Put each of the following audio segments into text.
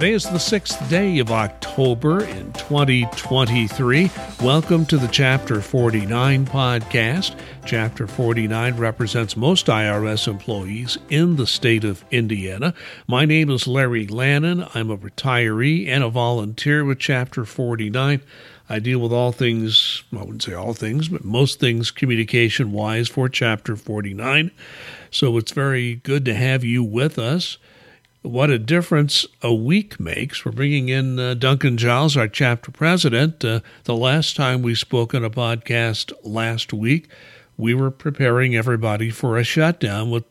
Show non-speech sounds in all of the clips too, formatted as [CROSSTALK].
Today is the sixth day of October in 2023. Welcome to the Chapter 49 podcast. Chapter 49 represents most IRS employees in the state of Indiana. My name is Larry Lannan. I'm a retiree and a volunteer with Chapter 49. I deal with all things, I wouldn't say all things, but most things communication wise for Chapter 49. So it's very good to have you with us. What a difference a week makes. We're bringing in uh, Duncan Giles, our chapter president. Uh, the last time we spoke on a podcast last week, we were preparing everybody for a shutdown with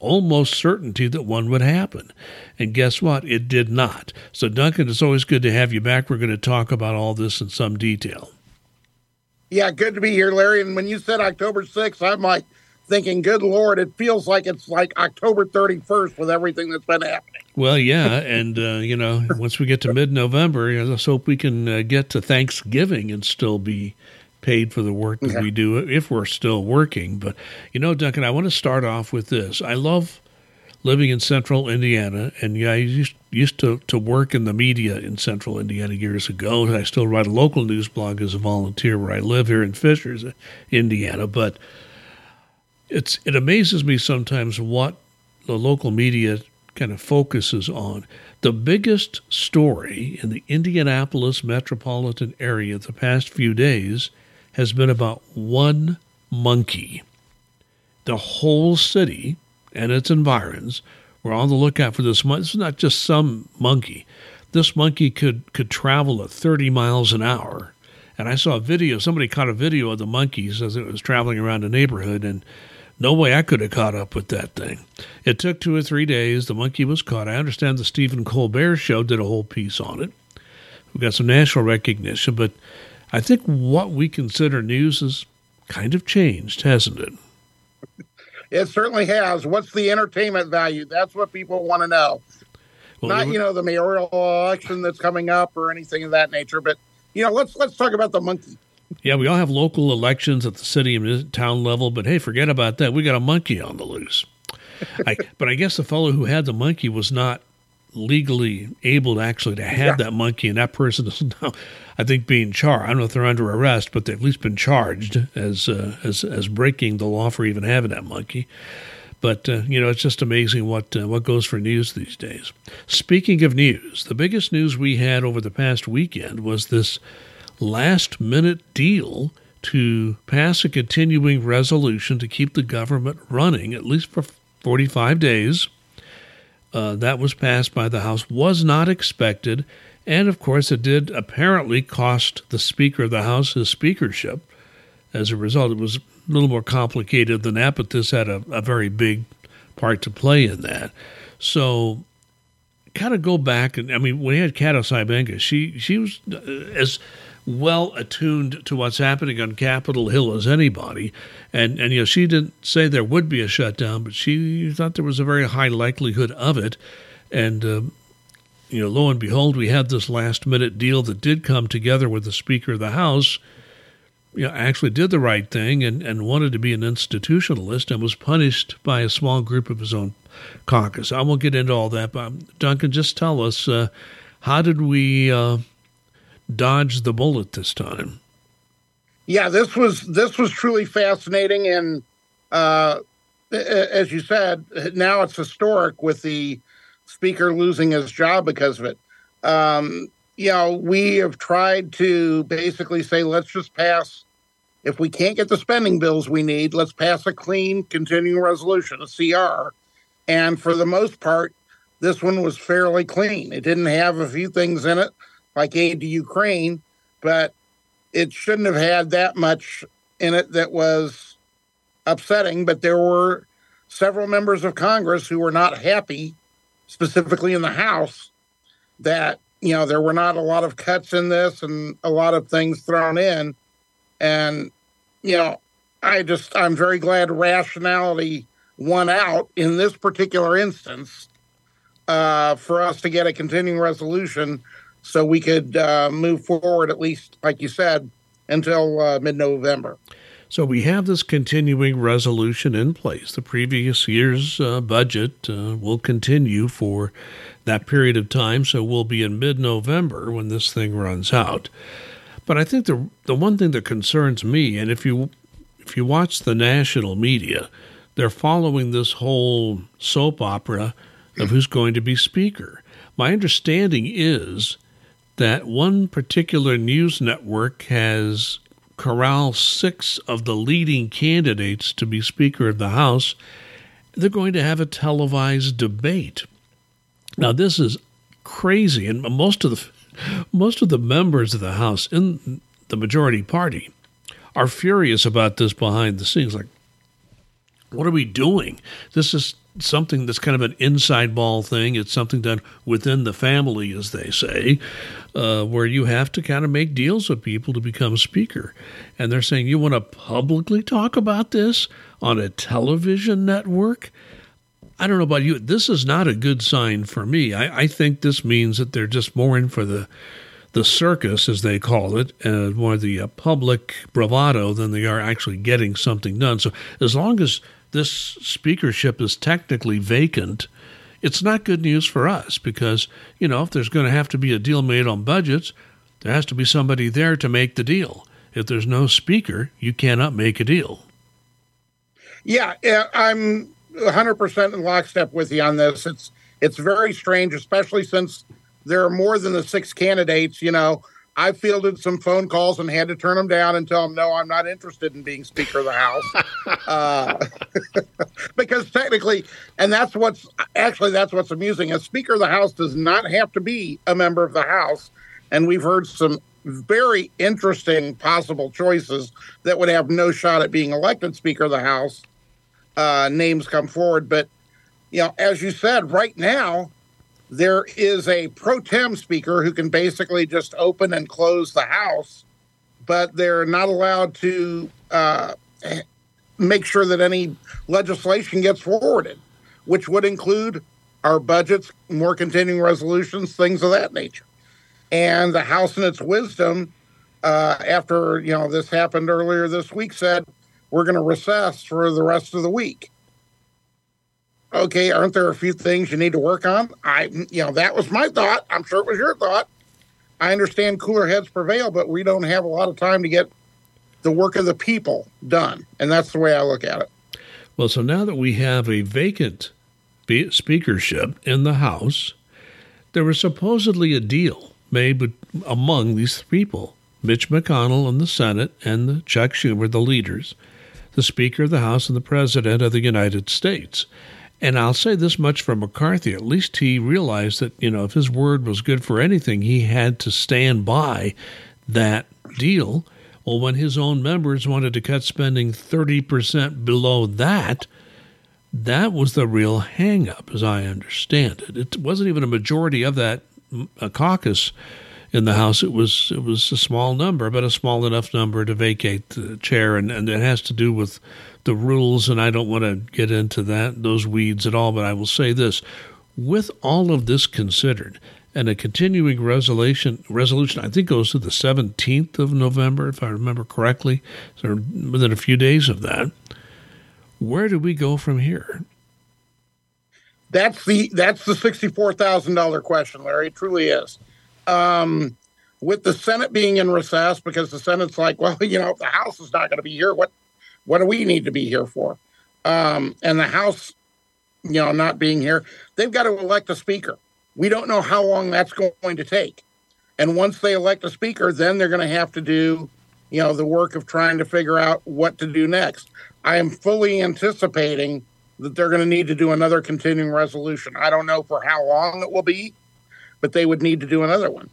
almost certainty that one would happen. And guess what? It did not. So, Duncan, it's always good to have you back. We're going to talk about all this in some detail. Yeah, good to be here, Larry. And when you said October 6th, I'm like thinking, good Lord, it feels like it's like October 31st with everything that's been happening. Well, yeah. and, uh, you know, once we get to mid November, let's hope we can uh, get to Thanksgiving and still be paid for the work that we do if we're still working. But, you know, Duncan, I want to start off with this. I love living in central Indiana, and yeah, I used, used to, to work in the media in central Indiana years ago. And I still write a local news blog as a volunteer where I live here in Fishers, Indiana. But it's it amazes me sometimes what the local media kind of focuses on. The biggest story in the Indianapolis metropolitan area the past few days has been about one monkey. The whole city and its environs were on the lookout for this monkey. This is not just some monkey. This monkey could, could travel at 30 miles an hour. And I saw a video, somebody caught a video of the monkeys as it was traveling around the neighborhood, and no way I could have caught up with that thing. It took two or three days. The monkey was caught. I understand the Stephen Colbert show did a whole piece on it. We got some national recognition, but I think what we consider news has kind of changed, hasn't it? It certainly has. What's the entertainment value? That's what people want to know. Well, Not, you know, the mayoral election that's coming up or anything of that nature, but you know, let's let's talk about the monkey. Yeah, we all have local elections at the city and town level, but hey, forget about that. We got a monkey on the loose. I, [LAUGHS] but I guess the fellow who had the monkey was not legally able to actually to have yeah. that monkey, and that person is now, I think, being charged. I don't know if they're under arrest, but they've at least been charged as uh, as as breaking the law for even having that monkey. But uh, you know, it's just amazing what uh, what goes for news these days. Speaking of news, the biggest news we had over the past weekend was this last minute deal to pass a continuing resolution to keep the government running at least for 45 days uh, that was passed by the House was not expected. And of course, it did apparently cost the Speaker of the House his speakership. As a result, it was a little more complicated than that, but this had a, a very big part to play in that. So, kind of go back and I mean, when we had Cato Sybenga, she she was uh, as well attuned to what's happening on Capitol Hill as anybody. And, and, you know, she didn't say there would be a shutdown, but she thought there was a very high likelihood of it. And, uh, you know, lo and behold, we had this last minute deal that did come together with the Speaker of the House. You know, actually did the right thing and, and wanted to be an institutionalist and was punished by a small group of his own caucus. I won't get into all that, but Duncan, just tell us uh, how did we uh, dodged the bullet this time. Yeah, this was this was truly fascinating, and uh, as you said, now it's historic with the speaker losing his job because of it. Um, you know, we have tried to basically say, let's just pass. If we can't get the spending bills we need, let's pass a clean continuing resolution, a CR. And for the most part, this one was fairly clean. It didn't have a few things in it like aid to Ukraine, but it shouldn't have had that much in it that was upsetting. But there were several members of Congress who were not happy, specifically in the House, that you know there were not a lot of cuts in this and a lot of things thrown in, and you know I just I'm very glad rationality won out in this particular instance uh, for us to get a continuing resolution so we could uh, move forward at least, like you said, until uh, mid-November. So we have this continuing resolution in place. The previous year's uh, budget uh, will continue for that period of time, so we'll be in mid-November when this thing runs out. But I think the the one thing that concerns me, and if you if you watch the national media, they're following this whole soap opera of who's going to be speaker. My understanding is that one particular news network has corralled six of the leading candidates to be Speaker of the House. They're going to have a televised debate. Now, this is crazy, and most of the most of the members of the House in the majority party are furious about this behind the scenes. Like, what are we doing? This is something that's kind of an inside ball thing. It's something done within the family, as they say, uh, where you have to kind of make deals with people to become speaker. And they're saying, you want to publicly talk about this on a television network? I don't know about you. This is not a good sign for me. I, I think this means that they're just more in for the the circus, as they call it, and more the uh, public bravado than they are actually getting something done. So as long as this speakership is technically vacant, it's not good news for us because, you know, if there's going to have to be a deal made on budgets, there has to be somebody there to make the deal. If there's no speaker, you cannot make a deal. Yeah, I'm 100% in lockstep with you on this. It's it's very strange, especially since there are more than the six candidates. You know, I fielded some phone calls and had to turn them down and tell them, no, I'm not interested in being Speaker of the House. [LAUGHS] uh, [LAUGHS] because technically, and that's what's actually that's what's amusing. A Speaker of the House does not have to be a member of the House. And we've heard some very interesting possible choices that would have no shot at being elected Speaker of the House. Uh, names come forward. But, you know, as you said, right now, there is a pro tem speaker who can basically just open and close the House, but they're not allowed to uh, make sure that any legislation gets forwarded, which would include our budgets, more continuing resolutions, things of that nature. And the House, in its wisdom, uh, after you know this happened earlier this week, said we're going to recess for the rest of the week okay, aren't there a few things you need to work on? I, you know, that was my thought. I'm sure it was your thought. I understand cooler heads prevail, but we don't have a lot of time to get the work of the people done. And that's the way I look at it. Well, so now that we have a vacant speakership in the House, there was supposedly a deal made among these people Mitch McConnell in the Senate and Chuck Schumer, the leaders, the Speaker of the House, and the President of the United States. And I'll say this much for McCarthy at least he realized that, you know, if his word was good for anything, he had to stand by that deal. Well, when his own members wanted to cut spending 30% below that, that was the real hangup, as I understand it. It wasn't even a majority of that mm, caucus in the House. It was it was a small number, but a small enough number to vacate the chair, and, and it has to do with the rules, and I don't want to get into that those weeds at all. But I will say this: with all of this considered, and a continuing resolution resolution, I think goes to the seventeenth of November, if I remember correctly, so within a few days of that. Where do we go from here? That's the that's the sixty four thousand dollar question, Larry. It truly is. Um, with the Senate being in recess, because the Senate's like, well, [LAUGHS] you know, the House is not going to be here. What what do we need to be here for? Um, and the House, you know, not being here, they've got to elect a speaker. We don't know how long that's going to take. And once they elect a speaker, then they're going to have to do, you know, the work of trying to figure out what to do next. I am fully anticipating that they're going to need to do another continuing resolution. I don't know for how long it will be, but they would need to do another one.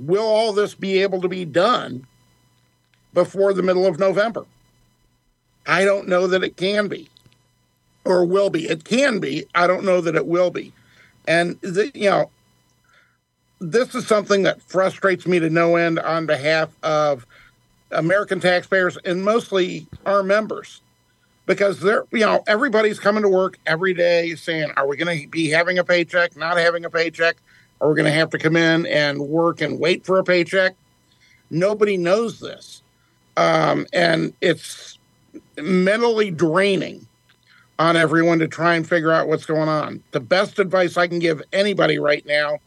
Will all this be able to be done before the middle of November? I don't know that it can be or will be. It can be. I don't know that it will be. And, the, you know, this is something that frustrates me to no end on behalf of American taxpayers and mostly our members because they're, you know, everybody's coming to work every day saying, are we going to be having a paycheck, not having a paycheck? Are we going to have to come in and work and wait for a paycheck? Nobody knows this. um, and it's mentally draining on everyone to try and figure out what's going on. The best advice I can give anybody right now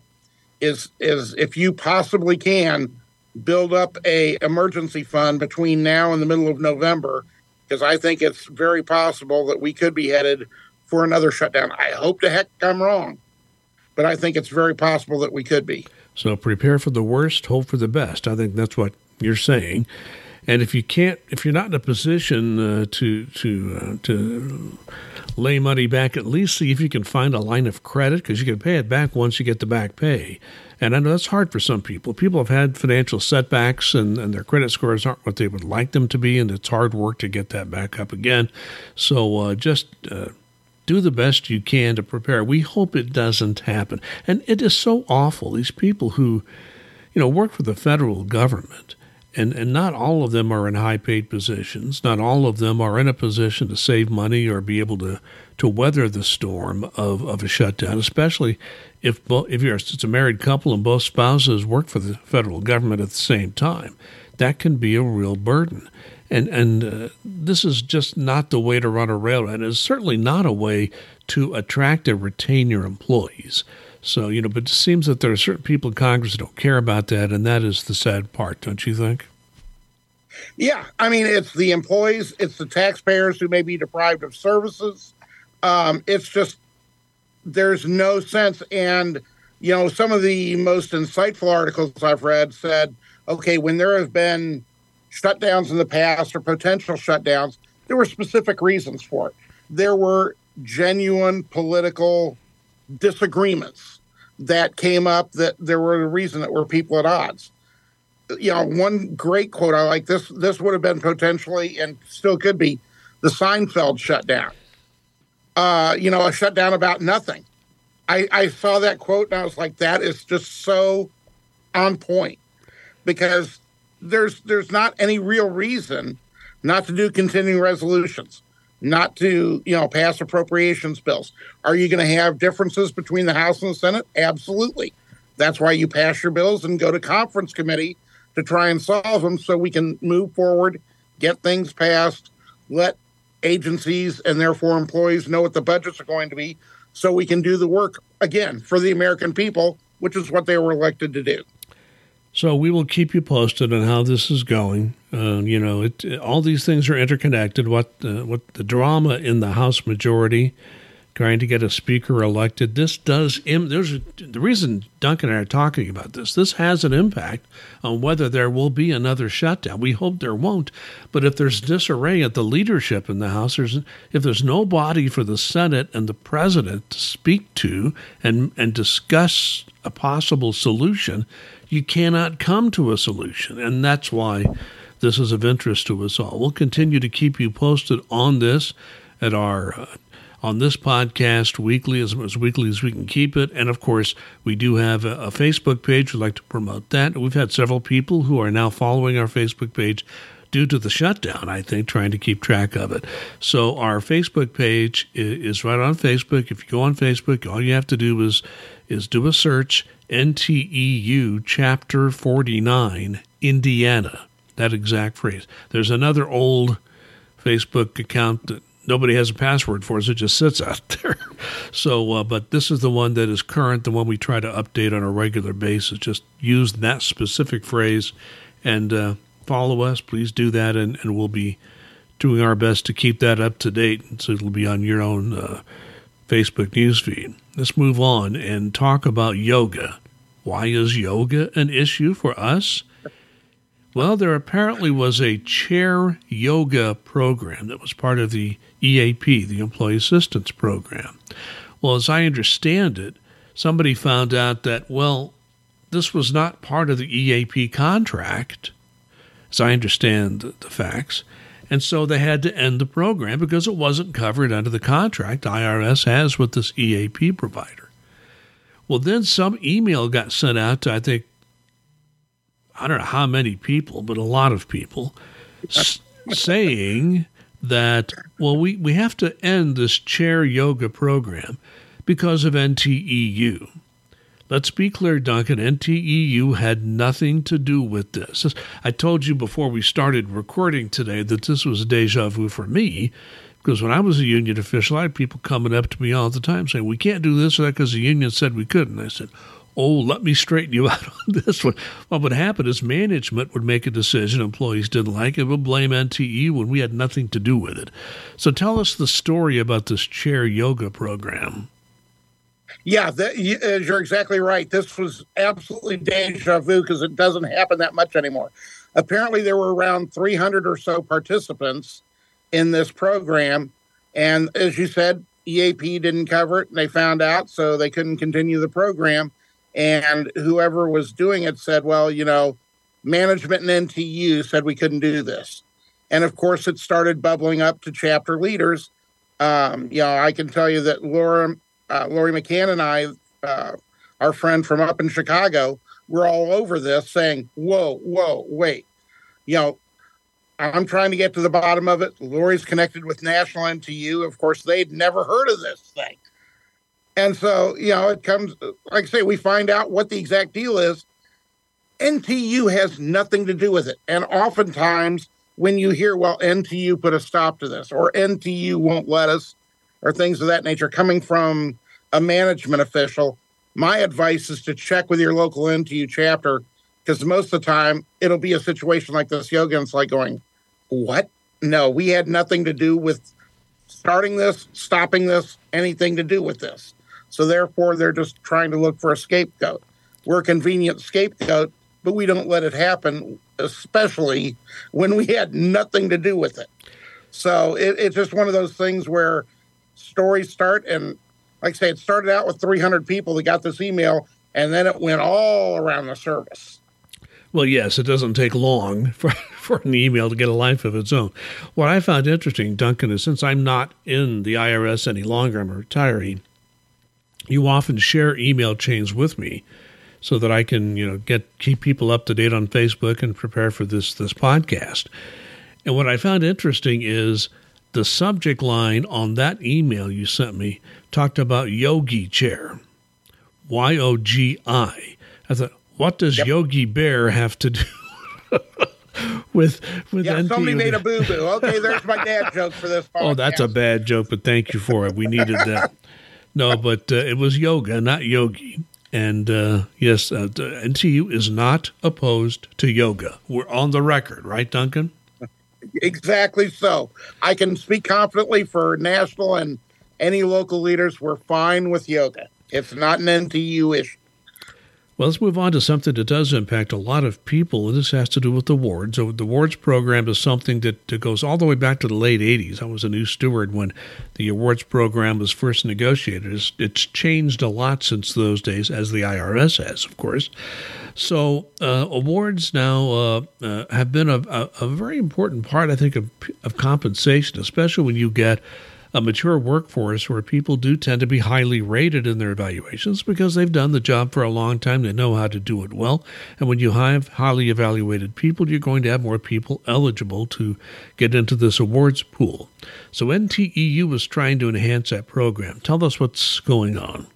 is is if you possibly can build up a emergency fund between now and the middle of November because I think it's very possible that we could be headed for another shutdown. I hope to heck I'm wrong, but I think it's very possible that we could be. So prepare for the worst, hope for the best. I think that's what you're saying. And if you can't, if you're not in a position uh, to to uh, to lay money back, at least see if you can find a line of credit because you can pay it back once you get the back pay. And I know that's hard for some people. People have had financial setbacks and, and their credit scores aren't what they would like them to be, and it's hard work to get that back up again. So uh, just uh, do the best you can to prepare. We hope it doesn't happen. And it is so awful. These people who, you know, work for the federal government and, and not all of them are in high paid positions. Not all of them are in a position to save money or be able to, to weather the storm of, of a shutdown, especially if, if you're it's a married couple and both spouses work for the federal government at the same time. That can be a real burden. And, and uh, this is just not the way to run a railroad. It's certainly not a way to attract and retain your employees. So, you know, but it seems that there are certain people in Congress that don't care about that, and that is the sad part, don't you think? Yeah. I mean, it's the employees, it's the taxpayers who may be deprived of services. Um, it's just, there's no sense. And, you know, some of the most insightful articles I've read said, okay, when there have been shutdowns in the past or potential shutdowns, there were specific reasons for it. There were genuine political disagreements that came up that there were a reason that were people at odds. You know, one great quote I like this this would have been potentially and still could be the Seinfeld shutdown. Uh, you know, a shutdown about nothing. I, I saw that quote and I was like, that is just so on point because there's there's not any real reason not to do continuing resolutions not to, you know, pass appropriations bills. Are you going to have differences between the House and the Senate? Absolutely. That's why you pass your bills and go to conference committee to try and solve them so we can move forward, get things passed, let agencies and therefore employees know what the budgets are going to be so we can do the work again for the American people, which is what they were elected to do. So we will keep you posted on how this is going. Uh, you know, it, all these things are interconnected. What uh, what the drama in the House majority trying to get a speaker elected. This does. Im- there's a, the reason Duncan and I are talking about this. This has an impact on whether there will be another shutdown. We hope there won't. But if there's disarray at the leadership in the House, there's, if there's nobody for the Senate and the president to speak to and and discuss a possible solution, you cannot come to a solution. And that's why this is of interest to us all. We'll continue to keep you posted on this at our uh, on this podcast weekly, as, as weekly as we can keep it. And of course, we do have a, a Facebook page. We'd like to promote that. We've had several people who are now following our Facebook page due to the shutdown, I think, trying to keep track of it. So our Facebook page is, right on Facebook. If you go on Facebook, all you have to do is is do a search NTEU Chapter 49, Indiana. That exact phrase. There's another old Facebook account that nobody has a password for, so it just sits out [LAUGHS] there. So, uh, but this is the one that is current, the one we try to update on a regular basis. Just use that specific phrase and uh, follow us. Please do that, and, and we'll be doing our best to keep that up to date. So it'll be on your own uh, Facebook newsfeed. Let's move on and talk about yoga. Why is yoga an issue for us? Well, there apparently was a chair yoga program that was part of the EAP, the Employee Assistance Program. Well, as I understand it, somebody found out that, well, this was not part of the EAP contract, as I understand the facts. And so they had to end the program because it wasn't covered under the contract IRS has with this EAP provider. Well, then some email got sent out to, I think, I don't know how many people, but a lot of people s- saying that, well, we, we have to end this chair yoga program because of NTEU. Let's be clear, Duncan. NTEU had nothing to do with this. I told you before we started recording today that this was deja vu for me because when I was a union official, I had people coming up to me all the time saying, We can't do this or that because the union said we couldn't. I said, Oh, let me straighten you [LAUGHS] out on this one. What would happen is management would make a decision employees didn't like it, would blame NTE when we had nothing to do with it. So tell us the story about this chair yoga program. Yeah, uh, you're exactly right. This was absolutely deja vu because it doesn't happen that much anymore. Apparently, there were around 300 or so participants in this program. And as you said, EAP didn't cover it and they found out, so they couldn't continue the program. And whoever was doing it said, well, you know, management and NTU said we couldn't do this. And of course, it started bubbling up to chapter leaders. Um, you know, I can tell you that Laura uh, Lori McCann and I, uh, our friend from up in Chicago, were all over this saying, whoa, whoa, wait. You know, I'm trying to get to the bottom of it. Lori's connected with National NTU. Of course, they'd never heard of this thing. And so, you know, it comes, like I say, we find out what the exact deal is. NTU has nothing to do with it. And oftentimes, when you hear, well, NTU put a stop to this, or NTU won't let us, or things of that nature coming from a management official, my advice is to check with your local NTU chapter because most of the time it'll be a situation like this yoga and it's like going, What? No, we had nothing to do with starting this, stopping this, anything to do with this. So therefore, they're just trying to look for a scapegoat. We're a convenient scapegoat, but we don't let it happen, especially when we had nothing to do with it. So it, it's just one of those things where stories start. And like I say, it started out with 300 people that got this email, and then it went all around the service. Well, yes, it doesn't take long [LAUGHS] for, for an email to get a life of its own. What I found interesting, Duncan, is since I'm not in the IRS any longer, I'm a retiree, you often share email chains with me so that I can, you know, get keep people up to date on Facebook and prepare for this this podcast. And what I found interesting is the subject line on that email you sent me talked about Yogi Chair, Y O G I. I thought, what does yep. Yogi Bear have to do? [LAUGHS] with with yeah, somebody made a boo boo. Okay, there's my [LAUGHS] dad joke for this. Podcast. Oh, that's a bad joke, but thank you for it. We needed that. [LAUGHS] no, but uh, it was yoga, not yogi. And uh, yes, uh, NTU is not opposed to yoga. We're on the record, right, Duncan? Exactly so. I can speak confidently for national and any local leaders. We're fine with yoga. It's not an NTU issue. Well, let's move on to something that does impact a lot of people, and this has to do with the wards. So the awards program is something that, that goes all the way back to the late 80s. I was a new steward when the awards program was first negotiated. It's, it's changed a lot since those days, as the IRS has, of course. So uh, awards now uh, uh, have been a, a, a, very important part, I think, of, of compensation, especially when you get a mature workforce where people do tend to be highly rated in their evaluations because they've done the job for a long time. They know how to do it well. And when you have highly evaluated people, you're going to have more people eligible to get into this awards pool. So NTEU is trying to enhance that program. Tell us what's going on.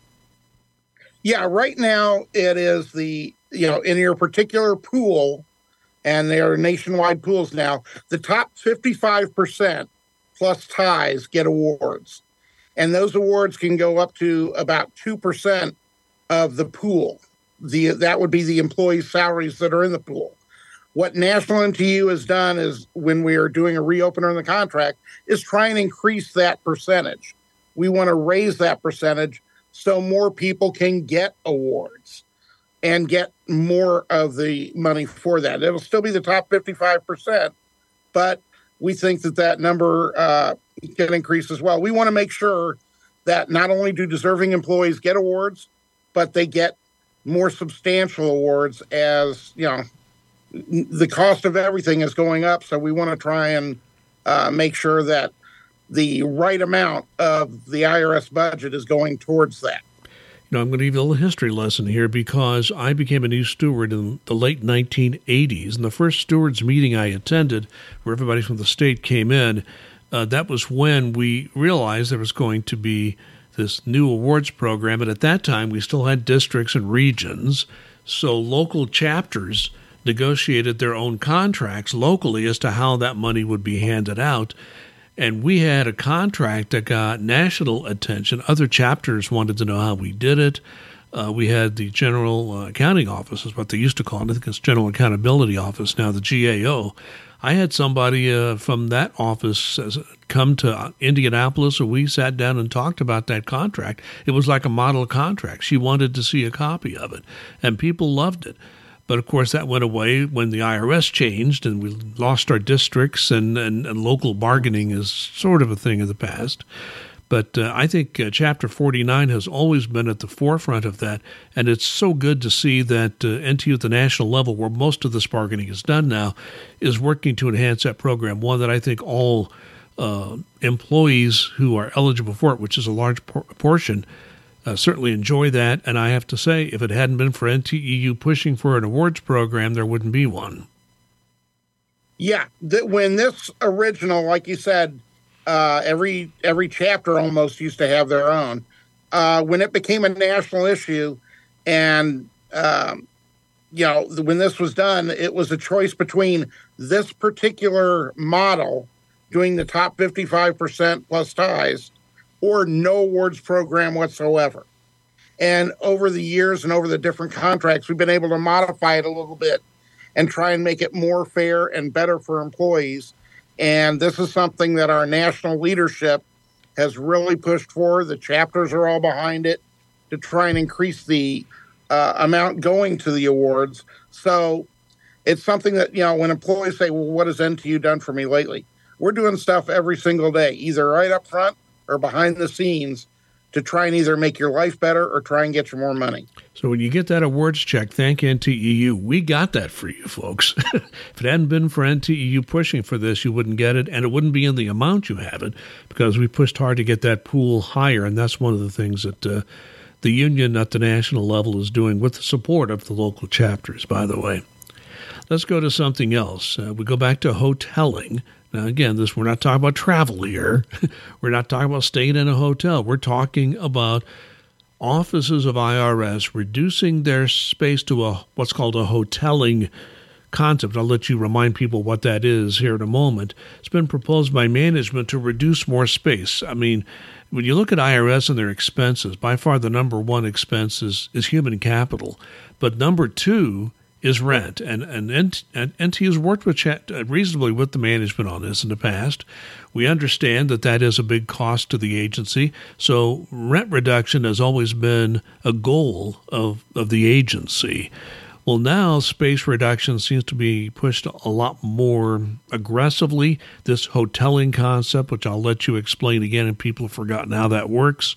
Yeah, right now it is the you know, in your particular pool, and they are nationwide pools now, the top 55% plus ties get awards. And those awards can go up to about 2% of the pool. The, that would be the employees' salaries that are in the pool. What National NTU has done is when we are doing a reopener in the contract, is try and increase that percentage. We want to raise that percentage so more people can get awards and get more of the money for that. It'll still be the top 55%, but we think that that number uh, can increase as well. We want to make sure that not only do deserving employees get awards, but they get more substantial awards as, you know, the cost of everything is going up. So we want to try and uh, make sure that the right amount of the IRS budget is going towards that. Now, I'm going to give you a little history lesson here because I became a new steward in the late 1980s. And the first stewards meeting I attended, where everybody from the state came in, uh, that was when we realized there was going to be this new awards program. And at that time, we still had districts and regions. So local chapters negotiated their own contracts locally as to how that money would be handed out. And we had a contract that got national attention. Other chapters wanted to know how we did it. Uh, we had the General uh, Accounting Office, is what they used to call it. I think it's General Accountability Office, now the GAO. I had somebody uh, from that office come to Indianapolis, and we sat down and talked about that contract. It was like a model contract. She wanted to see a copy of it, and people loved it. But of course, that went away when the IRS changed and we lost our districts, and, and, and local bargaining is sort of a thing of the past. But uh, I think uh, Chapter 49 has always been at the forefront of that. And it's so good to see that uh, NTEU at the national level, where most of this bargaining is done now, is working to enhance that program. One that I think all uh, employees who are eligible for it, which is a large por- portion, uh, certainly enjoy that. And I have to say, if it hadn't been for NTEU pushing for an awards program, there wouldn't be one. Yeah, that when this original, like you said, uh, every every chapter almost used to have their own. Uh, when it became a national issue, and um, you know when this was done, it was a choice between this particular model doing the top fifty five percent plus ties or no awards program whatsoever. And over the years and over the different contracts, we've been able to modify it a little bit and try and make it more fair and better for employees. And this is something that our national leadership has really pushed for. The chapters are all behind it to try and increase the uh, amount going to the awards. So it's something that, you know, when employees say, well, what has NTU done for me lately? We're doing stuff every single day, either right up front or behind the scenes to try and either make your life better or try and get you more money. So when you get that awards check, thank NTEU. We got that for you, folks. [LAUGHS] if it hadn't been for NTEU pushing for this, you wouldn't get it, and it wouldn't be in the amount you have it because we pushed hard to get that pool higher, and that's one of the things that uh, the union at the national level is doing with the support of the local chapters. By the way, let's go to something else. Uh, we go back to hoteling. Now, again, this we're not talking about travel here. [LAUGHS] we're not talking about staying in a hotel. We're talking about offices of IRS reducing their space to a what's called a hoteling concept. I'll let you remind people what that is here in a moment. It's been proposed by management to reduce more space. I mean, when you look at IRS and their expenses, by far the number one expense is, is human capital. But number two is rent. And, and, and NT has worked with uh, reasonably with the management on this in the past. We understand that that is a big cost to the agency. So rent reduction has always been a goal of, of the agency. Well, now space reduction seems to be pushed a lot more aggressively. This hoteling concept, which I'll let you explain again, and people have forgotten how that works.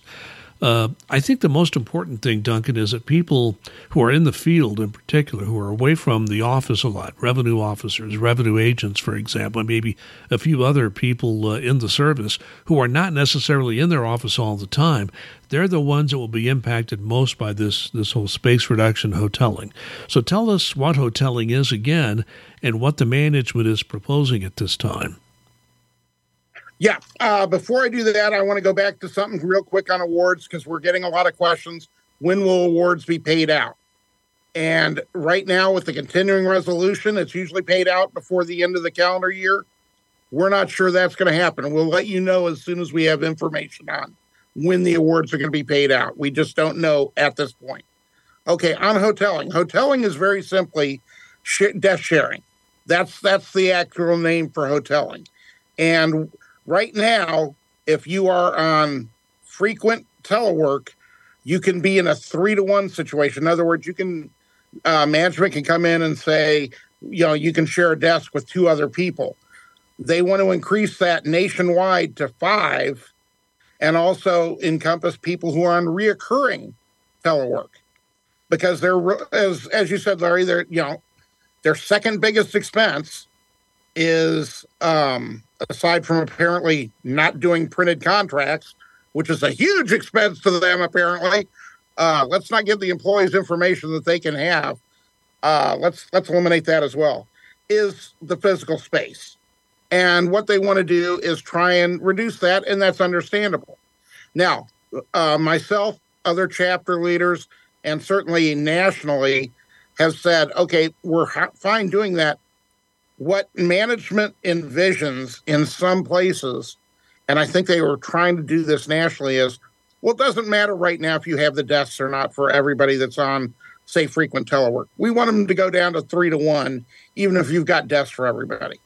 Uh, I think the most important thing, Duncan, is that people who are in the field in particular, who are away from the office a lot, revenue officers, revenue agents, for example, and maybe a few other people uh, in the service who are not necessarily in their office all the time, they're the ones that will be impacted most by this, this whole space reduction hoteling. So tell us what hoteling is again and what the management is proposing at this time. Yeah. Uh, before I do that, I want to go back to something real quick on awards because we're getting a lot of questions. When will awards be paid out? And right now, with the continuing resolution, it's usually paid out before the end of the calendar year. We're not sure that's going to happen. We'll let you know as soon as we have information on when the awards are going to be paid out. We just don't know at this point. Okay, on hoteling. Hoteling is very simply sh- desk sharing. That's that's the actual name for hoteling. And right now, if you are on frequent telework, you can be in a three to one situation. In other words, you can uh, management can come in and say, you know, you can share a desk with two other people. They want to increase that nationwide to five, and also encompass people who are on reoccurring telework, because they're as as you said, Larry, they're you know their second biggest expense is um, aside from apparently not doing printed contracts, which is a huge expense to them, apparently. Uh, let's not give the employees information that they can have. Uh, let's let's eliminate that as well. Is the physical space, and what they want to do is try and reduce that, and that's understandable. Now, uh, myself, other chapter leaders, and certainly nationally have said, okay, we're fine doing that. What management envisions in some places, and I think they were trying to do this nationally, is well, it doesn't matter right now if you have the desks or not for everybody that's on, say, frequent telework. We want them to go down to three to one, even if you've got desks for everybody.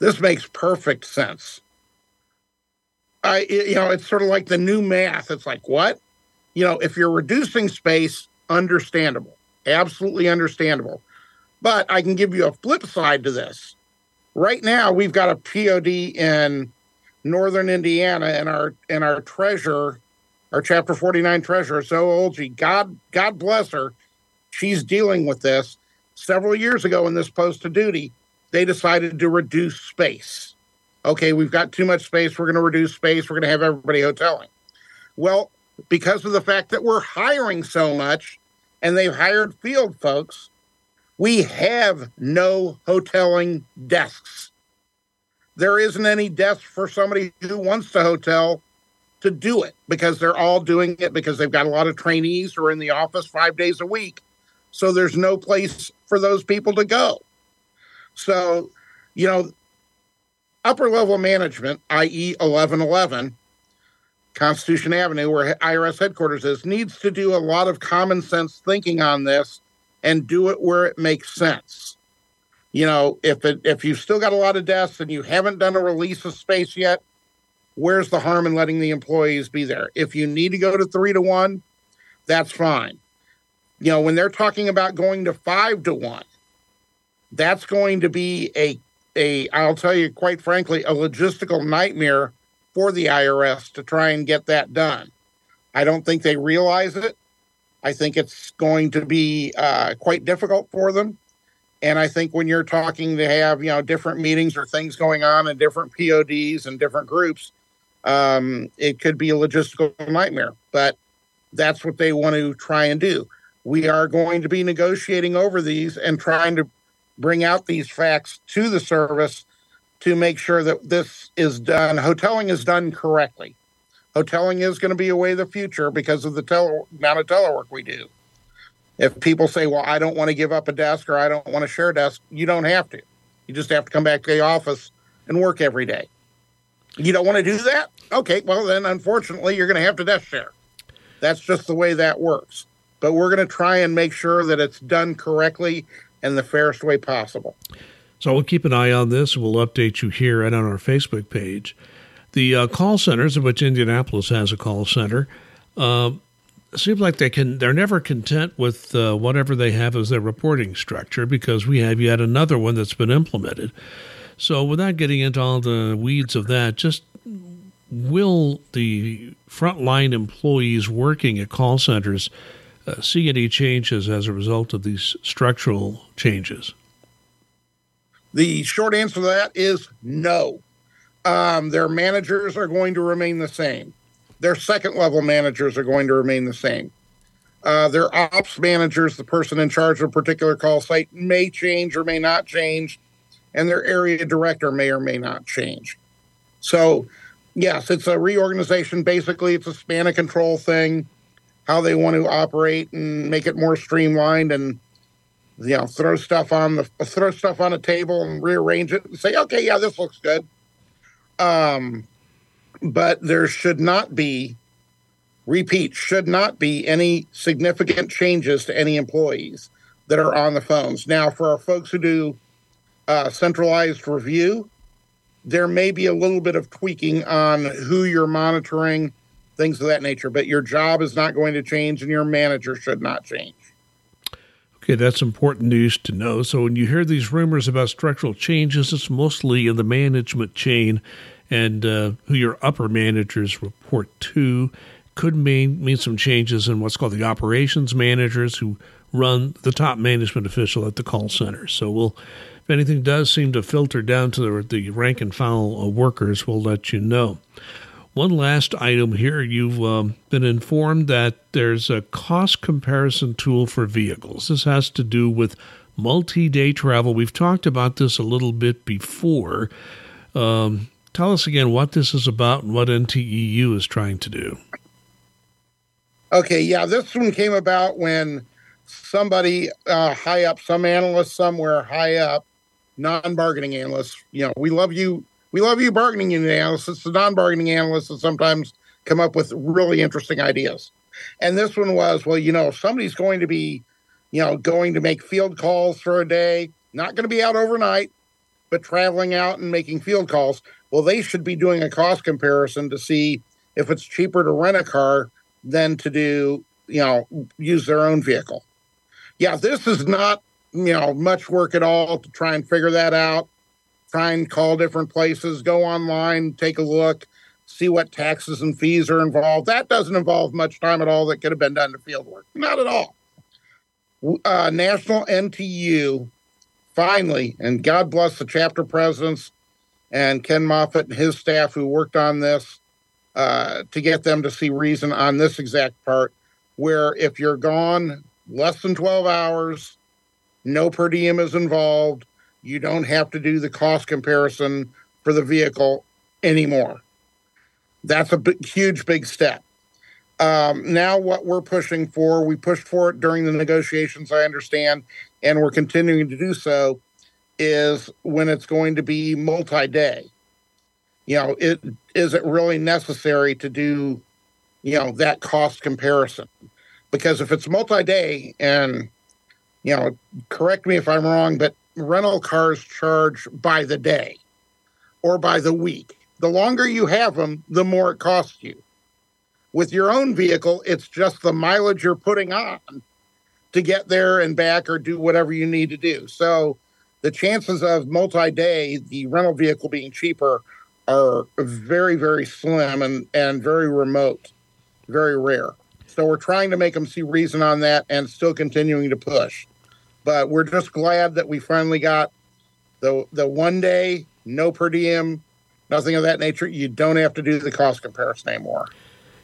This makes perfect sense. I, you know, it's sort of like the new math. It's like, what? You know, if you're reducing space, understandable, absolutely understandable. But I can give you a flip side to this. Right now, we've got a POD in northern Indiana, and our and our treasurer, our Chapter 49 treasurer, Zoe Olge, God God bless her, she's dealing with this. Several years ago, in this post of duty, they decided to reduce space okay, we've got too much space. We're going to reduce space. We're going to have everybody hoteling. Well, because of the fact that we're hiring so much and they've hired field folks, we have no hoteling desks. There isn't any desk for somebody who wants to hotel to do it because they're all doing it because they've got a lot of trainees who are in the office five days a week. So there's no place for those people to go. So, you know, upper level management, i.e., 1111, Constitution Avenue, where IRS headquarters is, needs to do a lot of common sense thinking on this and do it where it makes sense. You know, if it if you've still got a lot of desks and you haven't done a release of space yet, where's the harm in letting the employees be there? If you need to go to three to one, that's fine. You know, when they're talking about going to five to one, that's going to be a a I'll tell you quite frankly a logistical nightmare for the IRS to try and get that done. I don't think they realize it. I think it's going to be uh, quite difficult for them. And I think when you're talking they have you know different meetings or things going on in different PODs and different groups, um, it could be a logistical nightmare. But that's what they want to try and do. We are going to be negotiating over these and trying to bring out these facts to the service to make sure that this is done. Hoteling is done correctly. Hoteling is going to be a way of the future because of the tele- amount of telework we do. If people say, well, I don't want to give up a desk or I don't want to share a desk, you don't have to. You just have to come back to the office and work every day. You don't want to do that? Okay, well, then unfortunately, you're going to have to desk share. That's just the way that works. But we're going to try and make sure that it's done correctly and the fairest way possible. So we'll keep an eye on this. We'll update you here and on our Facebook page. The uh, call centers, of which Indianapolis has a call center, uh, seems like they can. They're never content with uh, whatever they have as their reporting structure because we have yet another one that's been implemented. So, without getting into all the weeds of that, just will the frontline employees working at call centers uh, see any changes as a result of these structural changes? The short answer to that is no. Um, their managers are going to remain the same. Their second level managers are going to remain the same. Uh, their ops managers, the person in charge of a particular call site, may change or may not change, and their area director may or may not change. So, yes, it's a reorganization. Basically, it's a span of control thing how they want to operate and make it more streamlined and you know throw stuff on the throw stuff on a table and rearrange it and say okay yeah this looks good um but there should not be repeat should not be any significant changes to any employees that are on the phones now for our folks who do uh, centralized review there may be a little bit of tweaking on who you're monitoring things of that nature. But your job is not going to change, and your manager should not change. Okay, that's important news to know. So when you hear these rumors about structural changes, it's mostly in the management chain and uh, who your upper managers report to. Could mean mean some changes in what's called the operations managers who run the top management official at the call center. So we'll, if anything does seem to filter down to the, the rank and file workers, we'll let you know. One last item here. You've um, been informed that there's a cost comparison tool for vehicles. This has to do with multi day travel. We've talked about this a little bit before. Um, tell us again what this is about and what NTEU is trying to do. Okay, yeah, this one came about when somebody uh, high up, some analyst somewhere high up, non-bargaining analysts. You know, we love you. We love you, bargaining unit analysts. The non-bargaining analysts that sometimes come up with really interesting ideas. And this one was, well, you know, somebody's going to be, you know, going to make field calls for a day, not going to be out overnight, but traveling out and making field calls. Well, they should be doing a cost comparison to see if it's cheaper to rent a car than to do, you know, use their own vehicle. Yeah, this is not, you know, much work at all to try and figure that out. Try and call different places, go online, take a look, see what taxes and fees are involved. That doesn't involve much time at all that could have been done to field work. Not at all. Uh, National NTEU finally, and God bless the chapter presidents and Ken Moffat and his staff who worked on this uh, to get them to see reason on this exact part, where if you're gone less than 12 hours, no per diem is involved, you don't have to do the cost comparison for the vehicle anymore. That's a big, huge, big step. Um, now, what we're pushing for, we pushed for it during the negotiations, I understand, and we're continuing to do so, is when it's going to be multi day. You know, it is it really necessary to do, you know, that cost comparison? Because if it's multi day, and you know, correct me if I'm wrong, but rental cars charge by the day or by the week. The longer you have them, the more it costs you. With your own vehicle, it's just the mileage you're putting on to get there and back or do whatever you need to do. So the chances of multi day, the rental vehicle being cheaper, are very, very slim and, and very remote, very rare. So we're trying to make them see reason on that and still continuing to push. But we're just glad that we finally got the the one day, no per diem, nothing of that nature. You don't have to do the cost comparison anymore.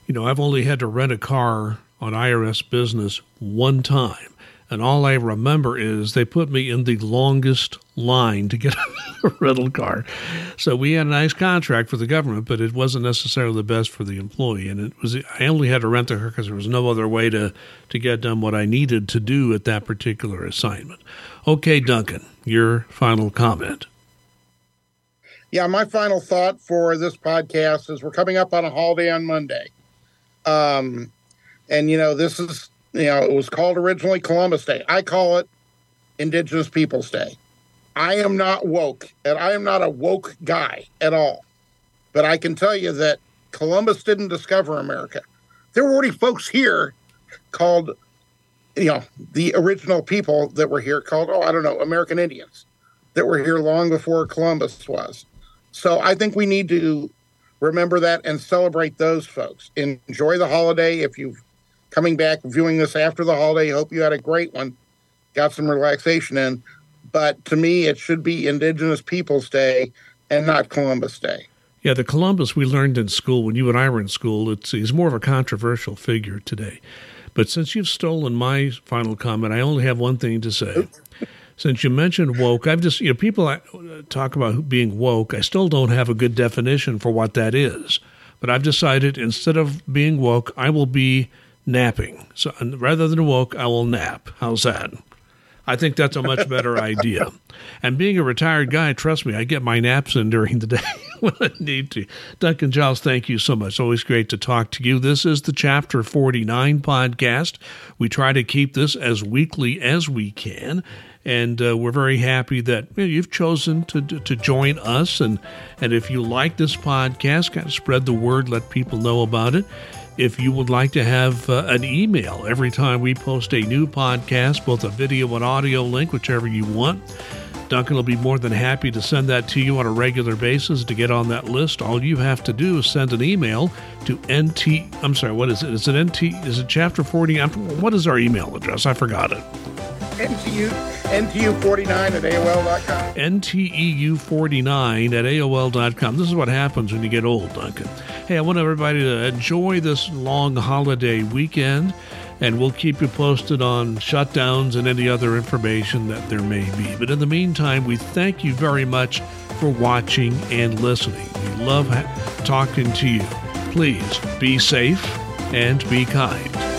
You know, I've only had to rent a car on IRS business one time. And all I remember is they put me in the longest line to get [LAUGHS] a rental car. So we had a nice contract for the government, but it wasn't necessarily the best for the employee. And it was I only had to rent the car because there was no other way to to get done what I needed to do at that particular assignment. Okay, Duncan, your final comment. Yeah, my final thought for this podcast is we're coming up on a holiday on Monday. Um, and you know, this is you know, it was called originally Columbus Day. I call it Indigenous Peoples Day. I am not woke, and I am not a woke guy at all. But I can tell you that Columbus didn't discover America. There were already folks here called, you know, the original people that were here called, oh, I don't know, American Indians that were here long before Columbus was. So I think we need to remember that and celebrate those folks. Enjoy the holiday if you've coming back, viewing this after the holiday. Hope you had a great one, got some relaxation in. But to me, it should be Indigenous Peoples Day and not Columbus Day. Yeah, the Columbus we learned in school when you and I were in school, it's he's more of a controversial figure today. But since you've stolen my final comment, I only have one thing to say. Since you mentioned woke, I've just you know people uh, talk about being woke. I still don't have a good definition for what that is. But I've decided instead of being woke, I will be napping. So rather than woke, I will nap. How's that? I think that's a much [LAUGHS] better idea. And being a retired guy, trust me, I get my naps in during the day [LAUGHS] when I need to. Duncan Giles, thank you so much. Always great to talk to you. This is the Chapter 49 podcast. We try to keep this as weekly as we can. And uh, we're very happy that you know, you've chosen to, to join us. And, and if you like this podcast, kind of spread the word, let people know about it. If you would like to have uh, an email every time we post a new podcast, both a video and audio link, whichever you want, Duncan will be more than happy to send that to you on a regular basis. To get on that list, all you have to do is send an email to NT. I'm sorry, what is it? Is it NT? Is it chapter 40? What is our email address? I forgot it. NTU, NTU49 at AOL.com. NTEU49 at AOL.com. This is what happens when you get old, Duncan. Hey, I want everybody to enjoy this long holiday weekend, and we'll keep you posted on shutdowns and any other information that there may be. But in the meantime, we thank you very much for watching and listening. We love ha- talking to you. Please be safe and be kind.